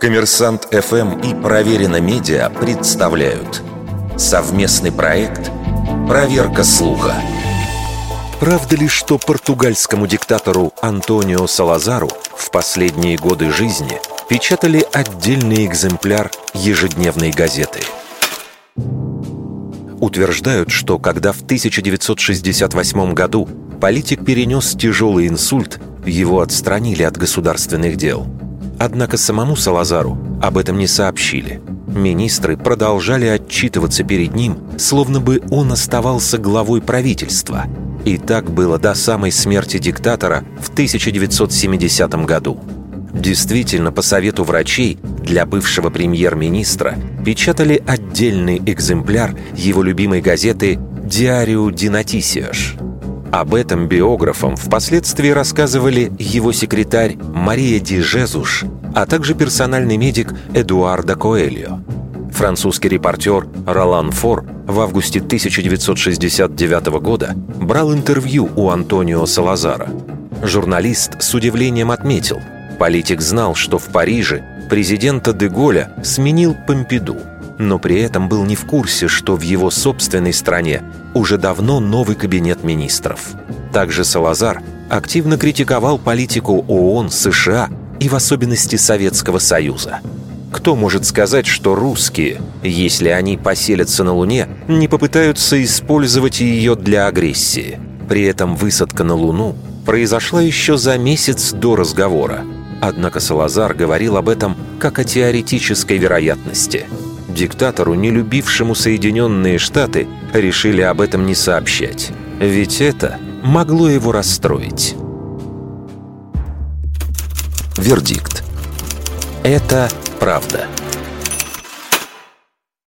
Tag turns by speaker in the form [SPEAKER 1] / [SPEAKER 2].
[SPEAKER 1] Коммерсант ФМ и Проверено Медиа представляют совместный проект «Проверка слуха». Правда ли, что португальскому диктатору Антонио Салазару в последние годы жизни печатали отдельный экземпляр ежедневной газеты? Утверждают, что когда в 1968 году политик перенес тяжелый инсульт, его отстранили от государственных дел – Однако самому Салазару об этом не сообщили. Министры продолжали отчитываться перед ним, словно бы он оставался главой правительства. И так было до самой смерти диктатора в 1970 году. Действительно, по совету врачей, для бывшего премьер-министра печатали отдельный экземпляр его любимой газеты «Диарио Динатисиаш», об этом биографам впоследствии рассказывали его секретарь Мария Ди Жезуш, а также персональный медик Эдуардо Коэльо. Французский репортер Ролан Фор в августе 1969 года брал интервью у Антонио Салазара. Журналист с удивлением отметил, политик знал, что в Париже президента Деголя сменил Помпиду – но при этом был не в курсе, что в его собственной стране уже давно новый кабинет министров. Также Салазар активно критиковал политику ООН, США и в особенности Советского Союза. Кто может сказать, что русские, если они поселятся на Луне, не попытаются использовать ее для агрессии? При этом высадка на Луну произошла еще за месяц до разговора. Однако Салазар говорил об этом как о теоретической вероятности – диктатору, не любившему Соединенные Штаты, решили об этом не сообщать. Ведь это могло его расстроить. Вердикт. Это правда.